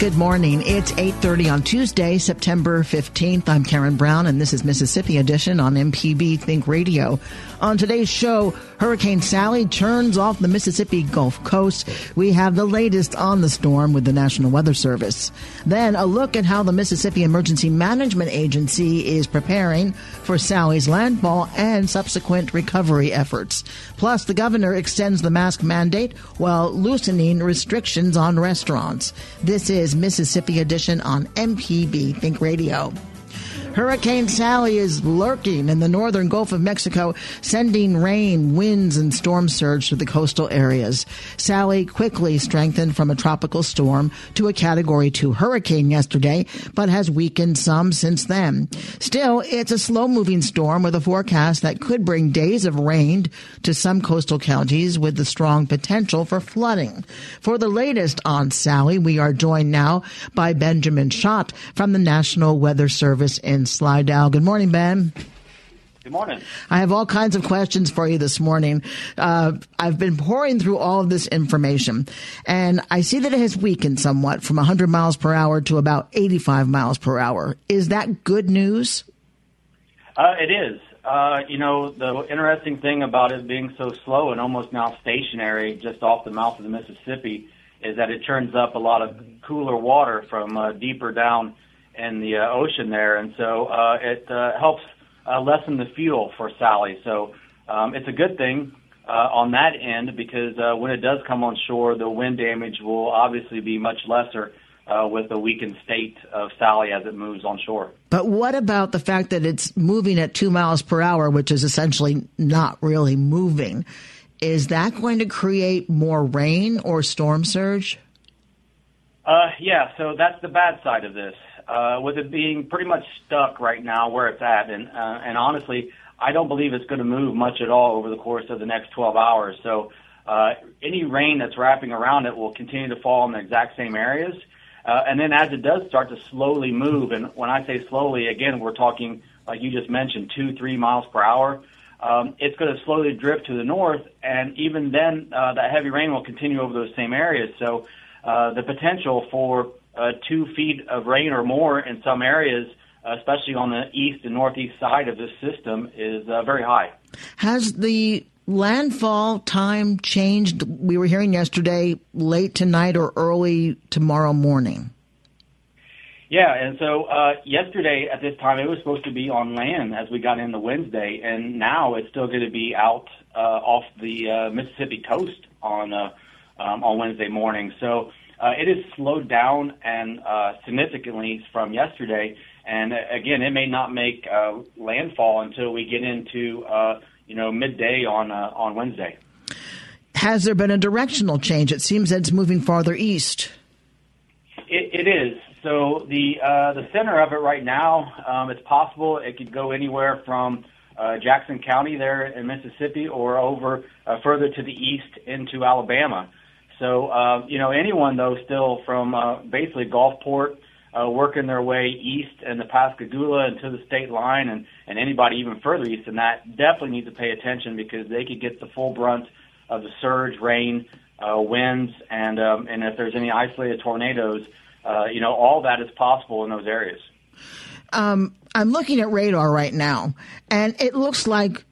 Good morning. It's 8:30 on Tuesday, September 15th. I'm Karen Brown and this is Mississippi Edition on MPB Think Radio. On today's show, Hurricane Sally turns off the Mississippi Gulf Coast. We have the latest on the storm with the National Weather Service. Then a look at how the Mississippi Emergency Management Agency is preparing for Sally's landfall and subsequent recovery efforts. Plus, the governor extends the mask mandate while loosening restrictions on restaurants. This is Mississippi Edition on MPB Think Radio. Hurricane Sally is lurking in the northern Gulf of Mexico, sending rain, winds, and storm surge to the coastal areas. Sally quickly strengthened from a tropical storm to a Category 2 hurricane yesterday, but has weakened some since then. Still, it's a slow moving storm with a forecast that could bring days of rain to some coastal counties with the strong potential for flooding. For the latest on Sally, we are joined now by Benjamin Schott from the National Weather Service in Slidell. Good morning, Ben. Good morning. I have all kinds of questions for you this morning. Uh, I've been pouring through all of this information, and I see that it has weakened somewhat from 100 miles per hour to about 85 miles per hour. Is that good news? Uh, it is. Uh, you know, the interesting thing about it being so slow and almost now stationary just off the mouth of the Mississippi is that it turns up a lot of cooler water from uh, deeper down in the uh, ocean there, and so uh, it uh, helps uh, lessen the fuel for Sally. So um, it's a good thing uh, on that end because uh, when it does come on shore, the wind damage will obviously be much lesser. Uh, with the weakened state of Sally as it moves on shore. But what about the fact that it's moving at two miles per hour, which is essentially not really moving? Is that going to create more rain or storm surge? Uh, yeah, so that's the bad side of this uh, with it being pretty much stuck right now where it's at. And, uh, and honestly, I don't believe it's going to move much at all over the course of the next 12 hours. So uh, any rain that's wrapping around it will continue to fall in the exact same areas. Uh, and then as it does start to slowly move, and when I say slowly, again, we're talking, like you just mentioned, two, three miles per hour. Um, it's going to slowly drift to the north, and even then, uh, that heavy rain will continue over those same areas. So uh, the potential for uh, two feet of rain or more in some areas, especially on the east and northeast side of this system, is uh, very high. Has the landfall time changed? We were hearing yesterday late tonight or early tomorrow morning. Yeah, and so uh, yesterday at this time it was supposed to be on land as we got into Wednesday, and now it's still going to be out uh, off the uh, Mississippi coast on uh, um, on Wednesday morning. So uh, it has slowed down and uh, significantly from yesterday. And uh, again, it may not make uh, landfall until we get into uh, you know midday on uh, on Wednesday. Has there been a directional change? It seems that it's moving farther east. It, it is. So the uh, the center of it right now, um, it's possible it could go anywhere from uh, Jackson County there in Mississippi, or over uh, further to the east into Alabama. So, uh, you know, anyone though still from uh, basically Gulfport uh, working their way east and the Pascagoula and to the state line, and and anybody even further east than that definitely needs to pay attention because they could get the full brunt of the surge, rain, uh, winds, and um, and if there's any isolated tornadoes, uh, you know, all that is possible in those areas. Um, I'm looking at radar right now, and it looks like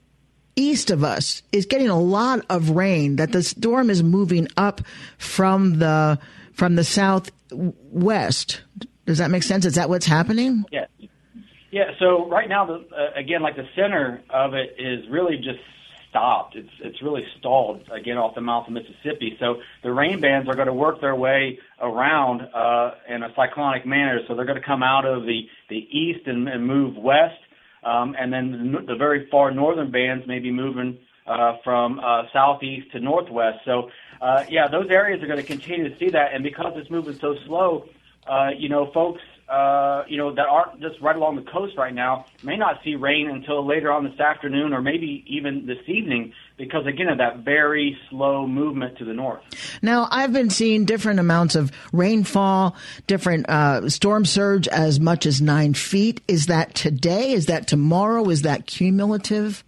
east of us is getting a lot of rain that the storm is moving up from the from the south west. Does that make sense? Is that what's happening? Yeah. Yeah. So right now, the, uh, again, like the center of it is really just stopped. It's it's really stalled again off the mouth of Mississippi. So the rain bands are going to work their way around uh, in a cyclonic manner. So they're going to come out of the the east and, and move west, um, and then the, the very far northern bands may be moving uh, from uh, southeast to northwest. So uh, yeah, those areas are going to continue to see that, and because it's moving so slow, uh, you know, folks uh, you know, that aren't just right along the coast right now may not see rain until later on this afternoon or maybe even this evening because, again, of that very slow movement to the north. Now, I've been seeing different amounts of rainfall, different uh, storm surge as much as nine feet. Is that today? Is that tomorrow? Is that cumulative?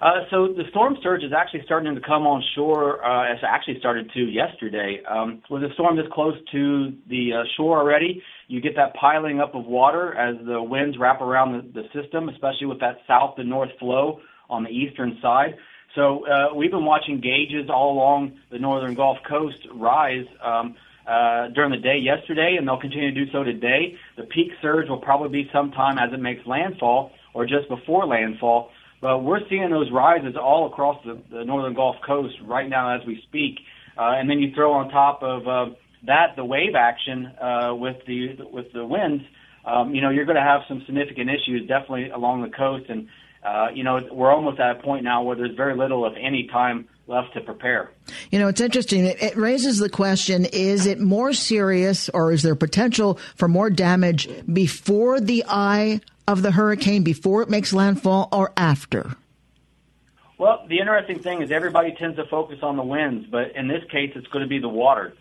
Uh, so the storm surge is actually starting to come on shore. Uh, it's actually started to yesterday. Um, with a storm this close to the uh, shore already, you get that piling up of water as the winds wrap around the, the system, especially with that south to north flow on the eastern side. So uh, we've been watching gauges all along the northern Gulf Coast rise um, uh, during the day yesterday, and they'll continue to do so today. The peak surge will probably be sometime as it makes landfall or just before landfall. But we're seeing those rises all across the, the northern Gulf Coast right now as we speak. Uh, and then you throw on top of uh, that the wave action uh, with the with the winds. Um, you know, you're going to have some significant issues definitely along the coast, and uh, you know we're almost at a point now where there's very little, if any, time left to prepare. You know, it's interesting. It, it, raises the question is it more serious or is there potential for more damage before the eye of the hurricane before it makes landfall or after? Well, the interesting thing is everybody tends to focus on the winds, but in this case, it's going to be the water.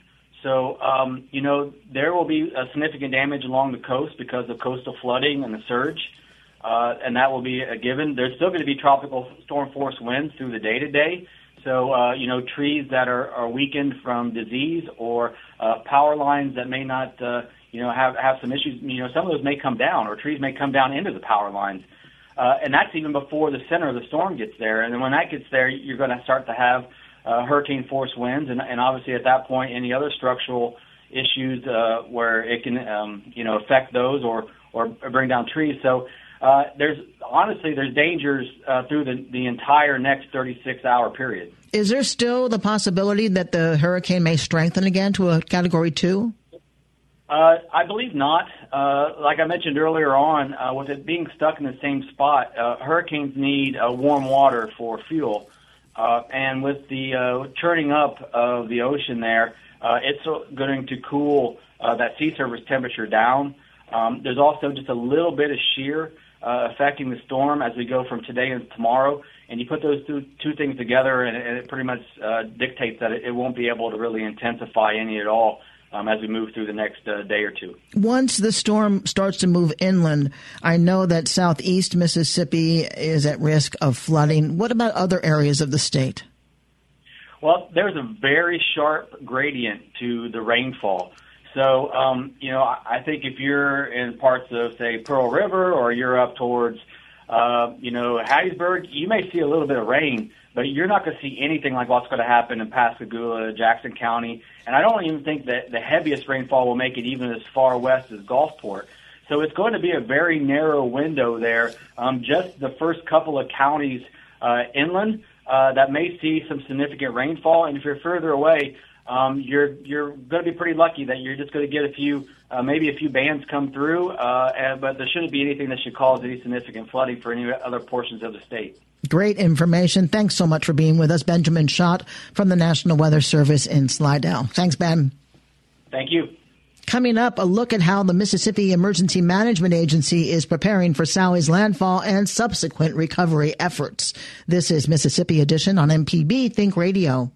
So, um, you know, there will be a significant damage along the coast because of coastal flooding and the surge, uh, and that will be a given. There's still going to be tropical storm force winds through the day to day. So, uh, you know, trees that are, are weakened from disease or uh, power lines that may not uh, you know, have have some issues. You know, some of those may come down, or trees may come down into the power lines, uh, and that's even before the center of the storm gets there. And then when that gets there, you're going to start to have uh, hurricane force winds, and, and obviously at that point, any other structural issues uh, where it can, um, you know, affect those or or bring down trees. So. Uh, there's honestly there's dangers uh, through the, the entire next 36 hour period. Is there still the possibility that the hurricane may strengthen again to a category two? Uh, I believe not. Uh, like I mentioned earlier on, uh, with it being stuck in the same spot, uh, hurricanes need uh, warm water for fuel. Uh, and with the uh, churning up of the ocean there, uh, it's going to cool uh, that sea surface temperature down. Um, there's also just a little bit of shear uh, affecting the storm as we go from today and tomorrow. And you put those two, two things together, and, and it pretty much uh, dictates that it, it won't be able to really intensify any at all um, as we move through the next uh, day or two. Once the storm starts to move inland, I know that southeast Mississippi is at risk of flooding. What about other areas of the state? Well, there's a very sharp gradient to the rainfall. So, um, you know, I think if you're in parts of, say, Pearl River or you're up towards, uh, you know, Hattiesburg, you may see a little bit of rain, but you're not going to see anything like what's going to happen in Pascagoula, Jackson County, and I don't even think that the heaviest rainfall will make it even as far west as Gulfport. So it's going to be a very narrow window there. Um, just the first couple of counties uh, inland uh, that may see some significant rainfall, and if you're further away, um, you're you're going to be pretty lucky that you're just going to get a few, uh, maybe a few bands come through, uh, and, but there shouldn't be anything that should cause any significant flooding for any other portions of the state. Great information. Thanks so much for being with us, Benjamin Schott from the National Weather Service in Slidell. Thanks, Ben. Thank you. Coming up, a look at how the Mississippi Emergency Management Agency is preparing for Sally's landfall and subsequent recovery efforts. This is Mississippi Edition on MPB Think Radio.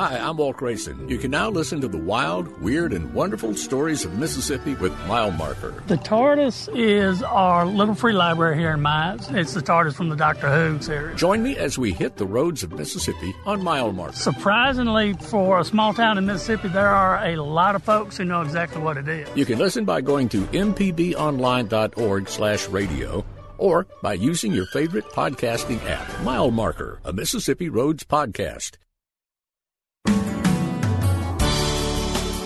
Hi, I'm Walt Grayson. You can now listen to the wild, weird, and wonderful stories of Mississippi with Mile Marker. The TARDIS is our little free library here in Miles. It's the TARDIS from the Doctor Who series. Join me as we hit the roads of Mississippi on Mile Marker. Surprisingly, for a small town in Mississippi, there are a lot of folks who know exactly what it is. You can listen by going to mpbonline.org slash radio or by using your favorite podcasting app. Mile Marker, a Mississippi Roads podcast.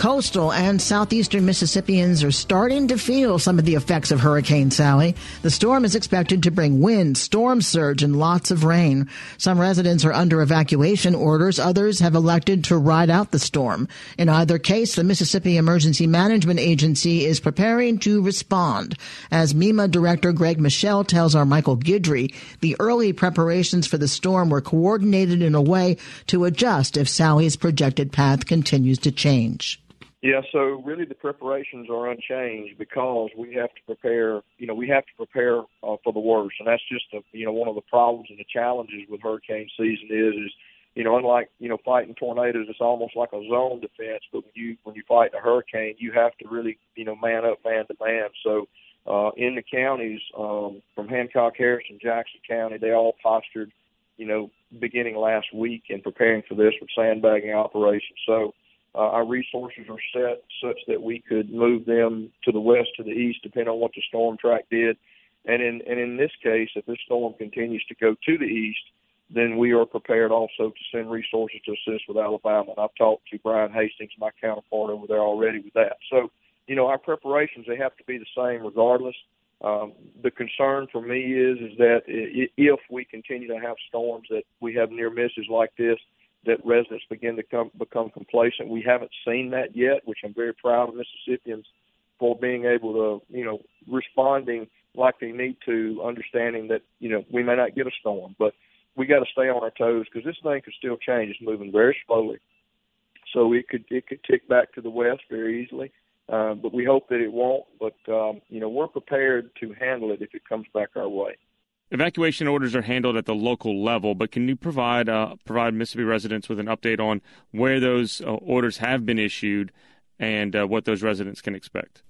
Coastal and southeastern Mississippians are starting to feel some of the effects of Hurricane Sally. The storm is expected to bring wind, storm surge, and lots of rain. Some residents are under evacuation orders. Others have elected to ride out the storm. In either case, the Mississippi Emergency Management Agency is preparing to respond. As MEMA Director Greg Michel tells our Michael Guidry, the early preparations for the storm were coordinated in a way to adjust if Sally's projected path continues to change. Yeah, so really the preparations are unchanged because we have to prepare. You know, we have to prepare uh, for the worst, and that's just a, you know one of the problems and the challenges with hurricane season is is you know unlike you know fighting tornadoes, it's almost like a zone defense. But when you when you fight a hurricane, you have to really you know man up, man to man. So uh, in the counties um, from Hancock, Harrison, Jackson County, they all postured, you know, beginning last week and preparing for this with sandbagging operations. So uh, our resources are set such that we could move them to the west to the east, depending on what the storm track did. And in and in this case, if this storm continues to go to the east, then we are prepared also to send resources to assist with Alabama. And I've talked to Brian Hastings, my counterpart over there already with that. So, you know, our preparations they have to be the same regardless. Um, the concern for me is is that if we continue to have storms that we have near misses like this, that residents begin to come, become complacent. We haven't seen that yet, which I'm very proud of Mississippians for being able to, you know, responding like they need to, understanding that, you know, we may not get a storm, but we got to stay on our toes because this thing could still change. It's moving very slowly, so it could it could tick back to the west very easily. Uh, but we hope that it won't. But um, you know, we're prepared to handle it if it comes back our way. Evacuation orders are handled at the local level, but can you provide uh, provide Mississippi residents with an update on where those uh, orders have been issued and uh, what those residents can expect?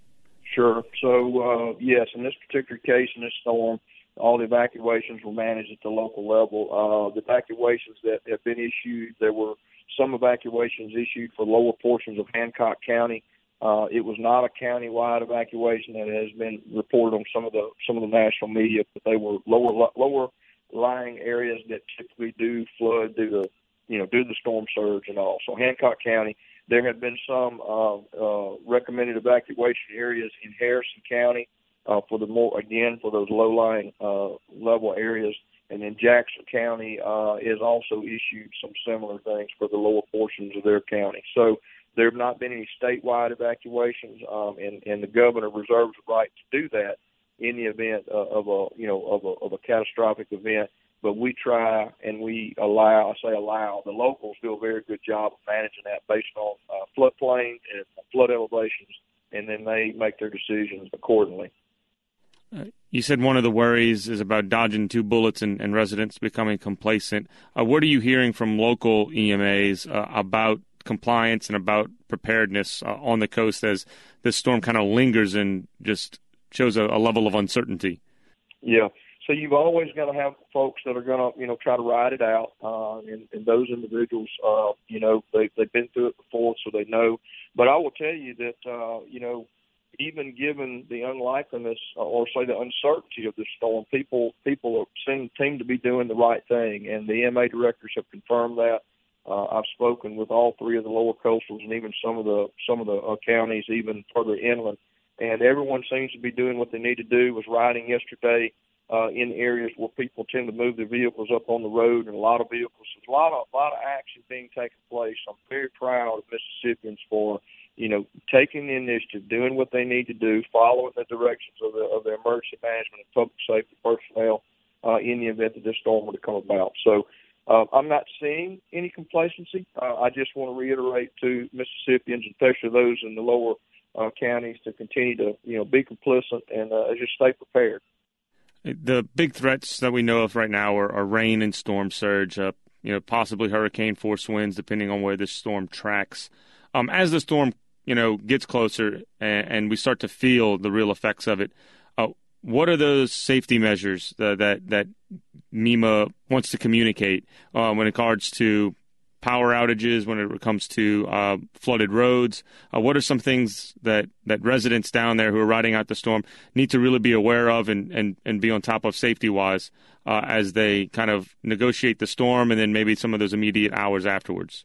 Sure. So uh, yes, in this particular case, in this storm, all the evacuations were managed at the local level. Uh, the evacuations that have been issued, there were some evacuations issued for lower portions of Hancock County. Uh, it was not a county-wide evacuation that has been reported on some of the some of the national media, but they were lower lower lying areas that typically do flood due to you know due to the storm surge and all. So Hancock County, there had been some uh, uh, recommended evacuation areas in Harrison County uh, for the more again for those low-lying uh, level areas, and then Jackson County uh, is also issued some similar things for the lower portions of their county. So there have not been any statewide evacuations, um, and, and the governor reserves the right to do that in the event uh, of a you know of a, of a catastrophic event. But we try and we allow, I say allow, the locals do a very good job of managing that based on uh, floodplain and flood elevations, and then they make their decisions accordingly. Uh, you said one of the worries is about dodging two bullets and, and residents becoming complacent. Uh, what are you hearing from local EMAs uh, about compliance and about preparedness uh, on the coast as this storm kind of lingers and just shows a, a level of uncertainty. Yeah. So you've always got to have folks that are going to, you know, try to ride it out. Uh, and, and those individuals, uh, you know, they, they've been through it before, so they know. But I will tell you that, uh, you know, even given the unlikeliness uh, or say the uncertainty of this storm, people people seem seem to be doing the right thing, and the EMA directors have confirmed that. Uh, I've spoken with all three of the lower coastals and even some of the some of the uh, counties even further inland, and everyone seems to be doing what they need to do. Was riding yesterday uh, in areas where people tend to move their vehicles up on the road, and a lot of vehicles. A lot of a lot of action being taken place. I'm very proud of Mississippians for you know taking the initiative, doing what they need to do, following the directions of the of the emergency management and public safety personnel uh, in the event that this storm were to come about. So uh, I'm not seeing any complacency. Uh, I just want to reiterate to Mississippians, especially those in the lower uh, counties, to continue to you know be complicit and uh, just stay prepared. The big threats that we know of right now are, are rain and storm surge. Uh, you know, possibly hurricane force winds, depending on where this storm tracks. Um, as the storm you know gets closer and, and, we start to feel the real effects of it, what are those safety measures that that, that MEMA wants to communicate uh, when it comes to power outages, when it comes to uh, flooded roads? Uh, what are some things that, that residents down there who are riding out the storm need to really be aware of and, and, and be on top of safety wise uh, as they kind of negotiate the storm, and then maybe some of those immediate hours afterwards?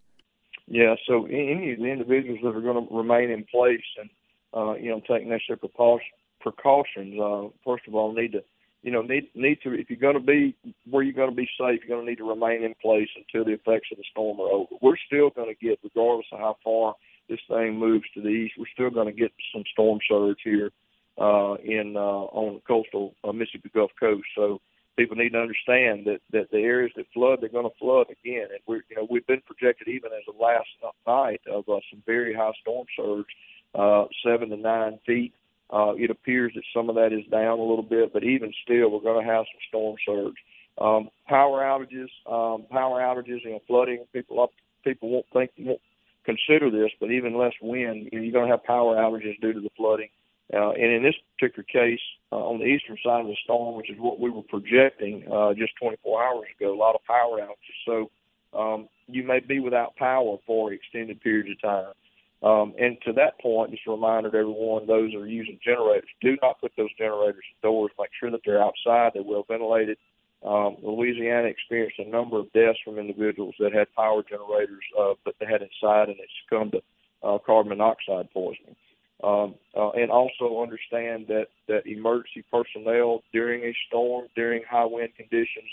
Yeah, so any of the individuals that are going to remain in place and uh, you know take necessary precautions, uh, first of all, need to you know need need to if you're going to be where you're going to be safe, you're going to need to remain in place until the effects of the storm are over. We're still going to get, regardless of how far this thing moves to the east, we're still going to get some storm surge here uh, in uh, on the coastal uh, Mississippi Gulf Coast. So people need to understand that that the areas that flood, they're going to flood again. And we're you know we've been projected even as of last night of uh, some very high storm surge, uh, seven to nine feet. Uh, it appears that some of that is down a little bit, but even still, we're going to have some storm surge. Um, power outages, um, power outages, you know, flooding. People up, people won't think, won't consider this, but even less wind, you're going to have power outages due to the flooding. Uh, and in this particular case, uh, on the eastern side of the storm, which is what we were projecting uh, just 24 hours ago, a lot of power outages. So um, you may be without power for extended periods of time. Um, and to that point, just a reminder to everyone, those that are using generators, do not put those generators indoors. Make sure that they're outside, they're well ventilated. Um, Louisiana experienced a number of deaths from individuals that had power generators, uh, but they had inside and they succumbed to uh, carbon monoxide poisoning. Um, uh, and also understand that, that emergency personnel during a storm, during high wind conditions,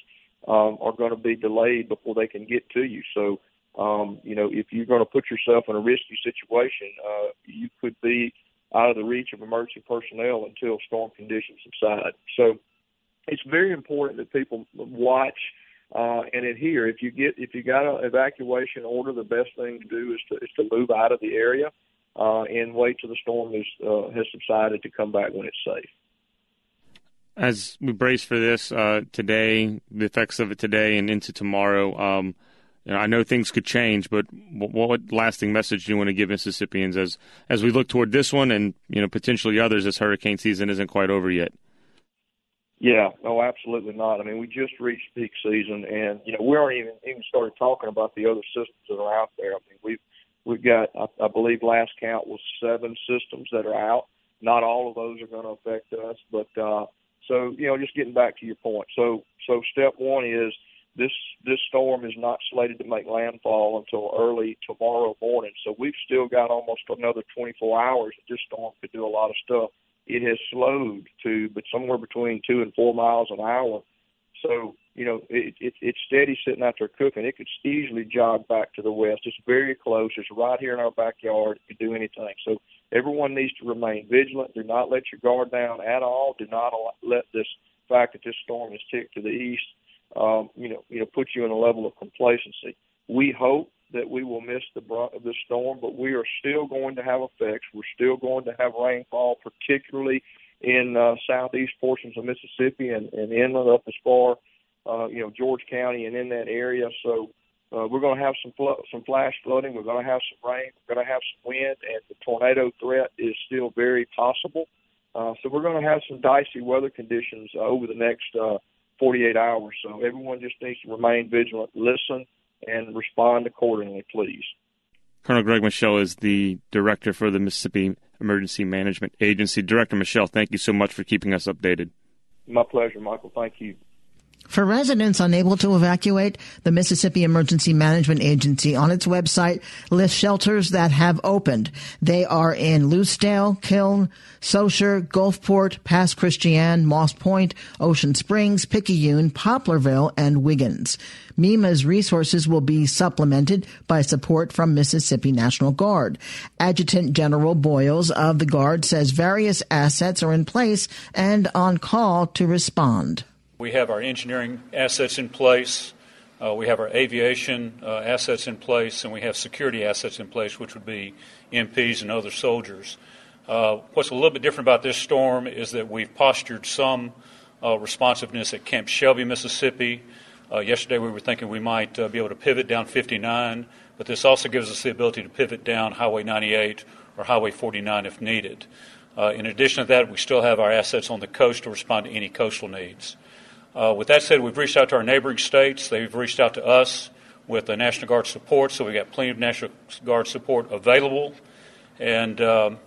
um, are going to be delayed before they can get to you. So, um, you know, if you're going to put yourself in a risky situation, uh, you could be out of the reach of emergency personnel until storm conditions subside. So, it's very important that people watch uh, and adhere. If you get if you got an evacuation order, the best thing to do is to is to move out of the area uh, and wait till the storm is, uh, has subsided to come back when it's safe. As we brace for this uh, today, the effects of it today and into tomorrow, um, I know things could change, but what, what, lasting message do you want to give Mississippians as as we look toward this one and you know potentially others as hurricane season isn't quite over yet? Yeah, no, absolutely not. I mean, we just reached peak season, and you know we aren't even even started talking about the other systems that are out there. I mean, we've We've got, I, I believe, last count was seven systems that are out. Not all of those are going to affect us, but uh, so you know, just getting back to your point. So, so step one is this this storm is not slated to make landfall until early tomorrow morning. So we've still got almost another 24 hours. This storm could do a lot of stuff. It has slowed to, but somewhere between two and four miles an hour. So you know, it, it, it's steady sitting out there cooking. It could easily jog back to the west. It's very close. It's right here in our backyard. It could do anything. So everyone needs to remain vigilant. Do not let your guard down at all. Do not let this fact that this storm has ticked to the east, um, you know, you know, put you in a level of complacency. We hope that we will miss the brunt of the storm, but we are still going to have effects. We're still going to have rainfall, particularly in uh, southeast portions of Mississippi and, and inland up as far uh, you know, George County and in that area. So uh, we're going to have some fl- some flash flooding. We're going to have some rain. We're going to have some wind, and the tornado threat is still very possible. Uh, so we're going to have some dicey weather conditions uh, over the next uh, 48 hours. So everyone just needs to remain vigilant, listen, and respond accordingly, please. Colonel Greg Michel is the director for the Mississippi Emergency Management Agency. Director Michel, thank you so much for keeping us updated. My pleasure, Michael. Thank you. For residents unable to evacuate, the Mississippi Emergency Management Agency on its website lists shelters that have opened. They are in Lucedale, Kiln, Saucier, Gulfport, Pass Christian, Moss Point, Ocean Springs, Picayune, Poplarville, and Wiggins. MEMA's resources will be supplemented by support from Mississippi National Guard. Adjutant General Boyles of the Guard says various assets are in place and on call to respond. We have our engineering assets in place. Uh, we have our aviation uh, assets in place, and we have security assets in place, which would be MPs and other soldiers. Uh, what's a little bit different about this storm is that we've postured some uh, responsiveness at Camp Shelby, Mississippi. Uh, yesterday, we were thinking we might uh, be able to pivot down 59, but this also gives us the ability to pivot down Highway 98 or Highway 49 if needed. in addition to that, we still have our assets on the coast to respond to any coastal needs. Uh, with that said, we've reached out to our neighboring states. They've reached out to us with the National Guard support, so we've got plenty of National Guard support available. And um,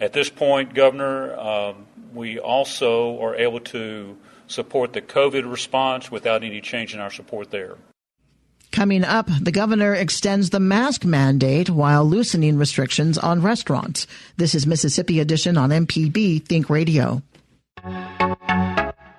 at this point, Governor, um, we also are able to support the COVID response without any change in our support there. Coming up, the governor extends the mask mandate while loosening restrictions on restaurants. This is Mississippi Edition on MPB Think Radio.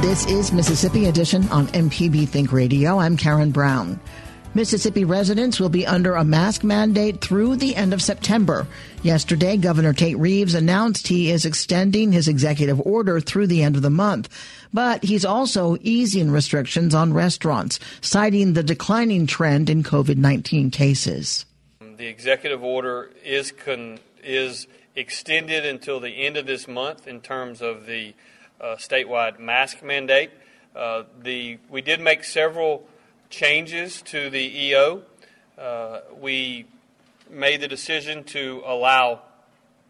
This is Mississippi Edition on MPB Think Radio. I'm Karen Brown. Mississippi residents will be under a mask mandate through the end of September. Yesterday, Governor Tate Reeves announced he is extending his executive order through the end of the month. But he's also easing restrictions on restaurants, citing the declining trend in COVID 19 cases. The executive order is, con- is extended until the end of this month in terms of the statewide mask mandate. Uh, the, we did make several changes to the EO. Uh, we made the decision to allow,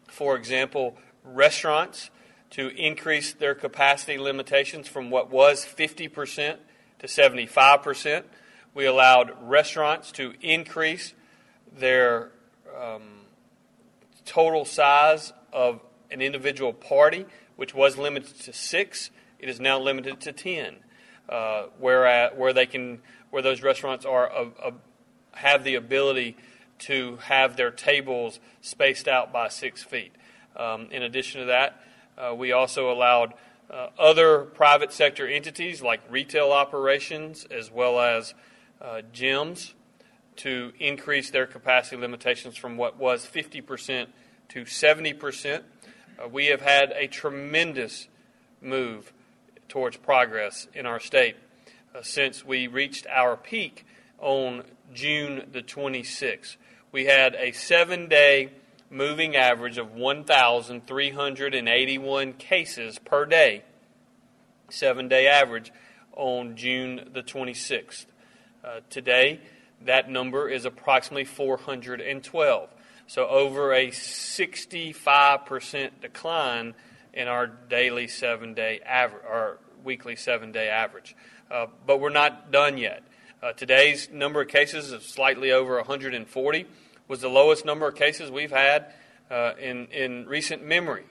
for example, restaurants to increase their capacity limitations from what was 50% to 75%. We allowed restaurants to increase their um, total size of an individual party which was limited to six, it is now limited to ten. Uh, where at, where they can where those restaurants are uh, uh, have the ability to have their tables spaced out by six feet. Um, in addition to that, uh, we also allowed uh, other private sector entities like retail operations as well as uh, gyms to increase their capacity limitations from what was 50% to 70%. Uh, we have had a tremendous move towards progress in our state uh, since we reached our peak on June the 26th. We had a seven day moving average of 1,381 cases per day, seven day average on June the 26th. Uh, today, that number is approximately 412. So over a 65% decline in our daily seven day average, or weekly seven day average. Uh, but we're not done yet. Uh, today's number of cases of slightly over 140 was the lowest number of cases we've had uh, in, in recent memory.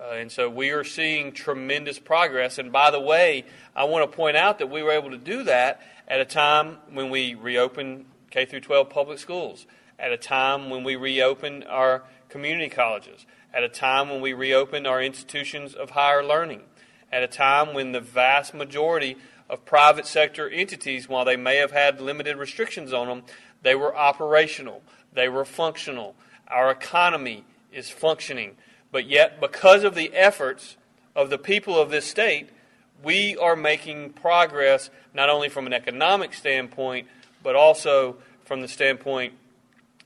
Uh, and so we are seeing tremendous progress. And by the way, I want to point out that we were able to do that at a time when we reopened K through 12 public schools at a time when we reopened our community colleges, at a time when we reopened our institutions of higher learning, at a time when the vast majority of private sector entities, while they may have had limited restrictions on them, they were operational, they were functional. Our economy is functioning. But yet, because of the efforts of the people of this state, we are making progress not only from an economic standpoint, but also from the standpoint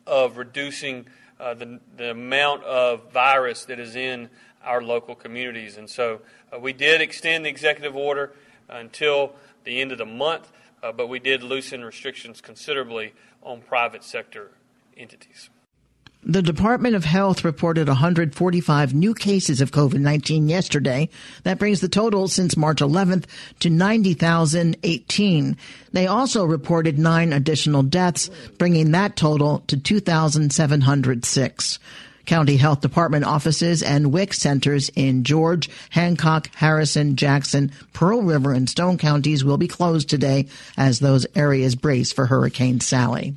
of reducing uh, the, the amount of virus that is in our local communities. And so uh, we did extend the executive order until the end of the month, uh, but we did loosen restrictions considerably on private sector entities. The Department of Health reported 145 new cases of COVID-19 yesterday. That brings the total since March 11th to 90,018. They also reported nine additional deaths, bringing that total to 2,706. County Health Department offices and WIC centers in George, Hancock, Harrison, Jackson, Pearl River, and Stone counties will be closed today as those areas brace for Hurricane Sally.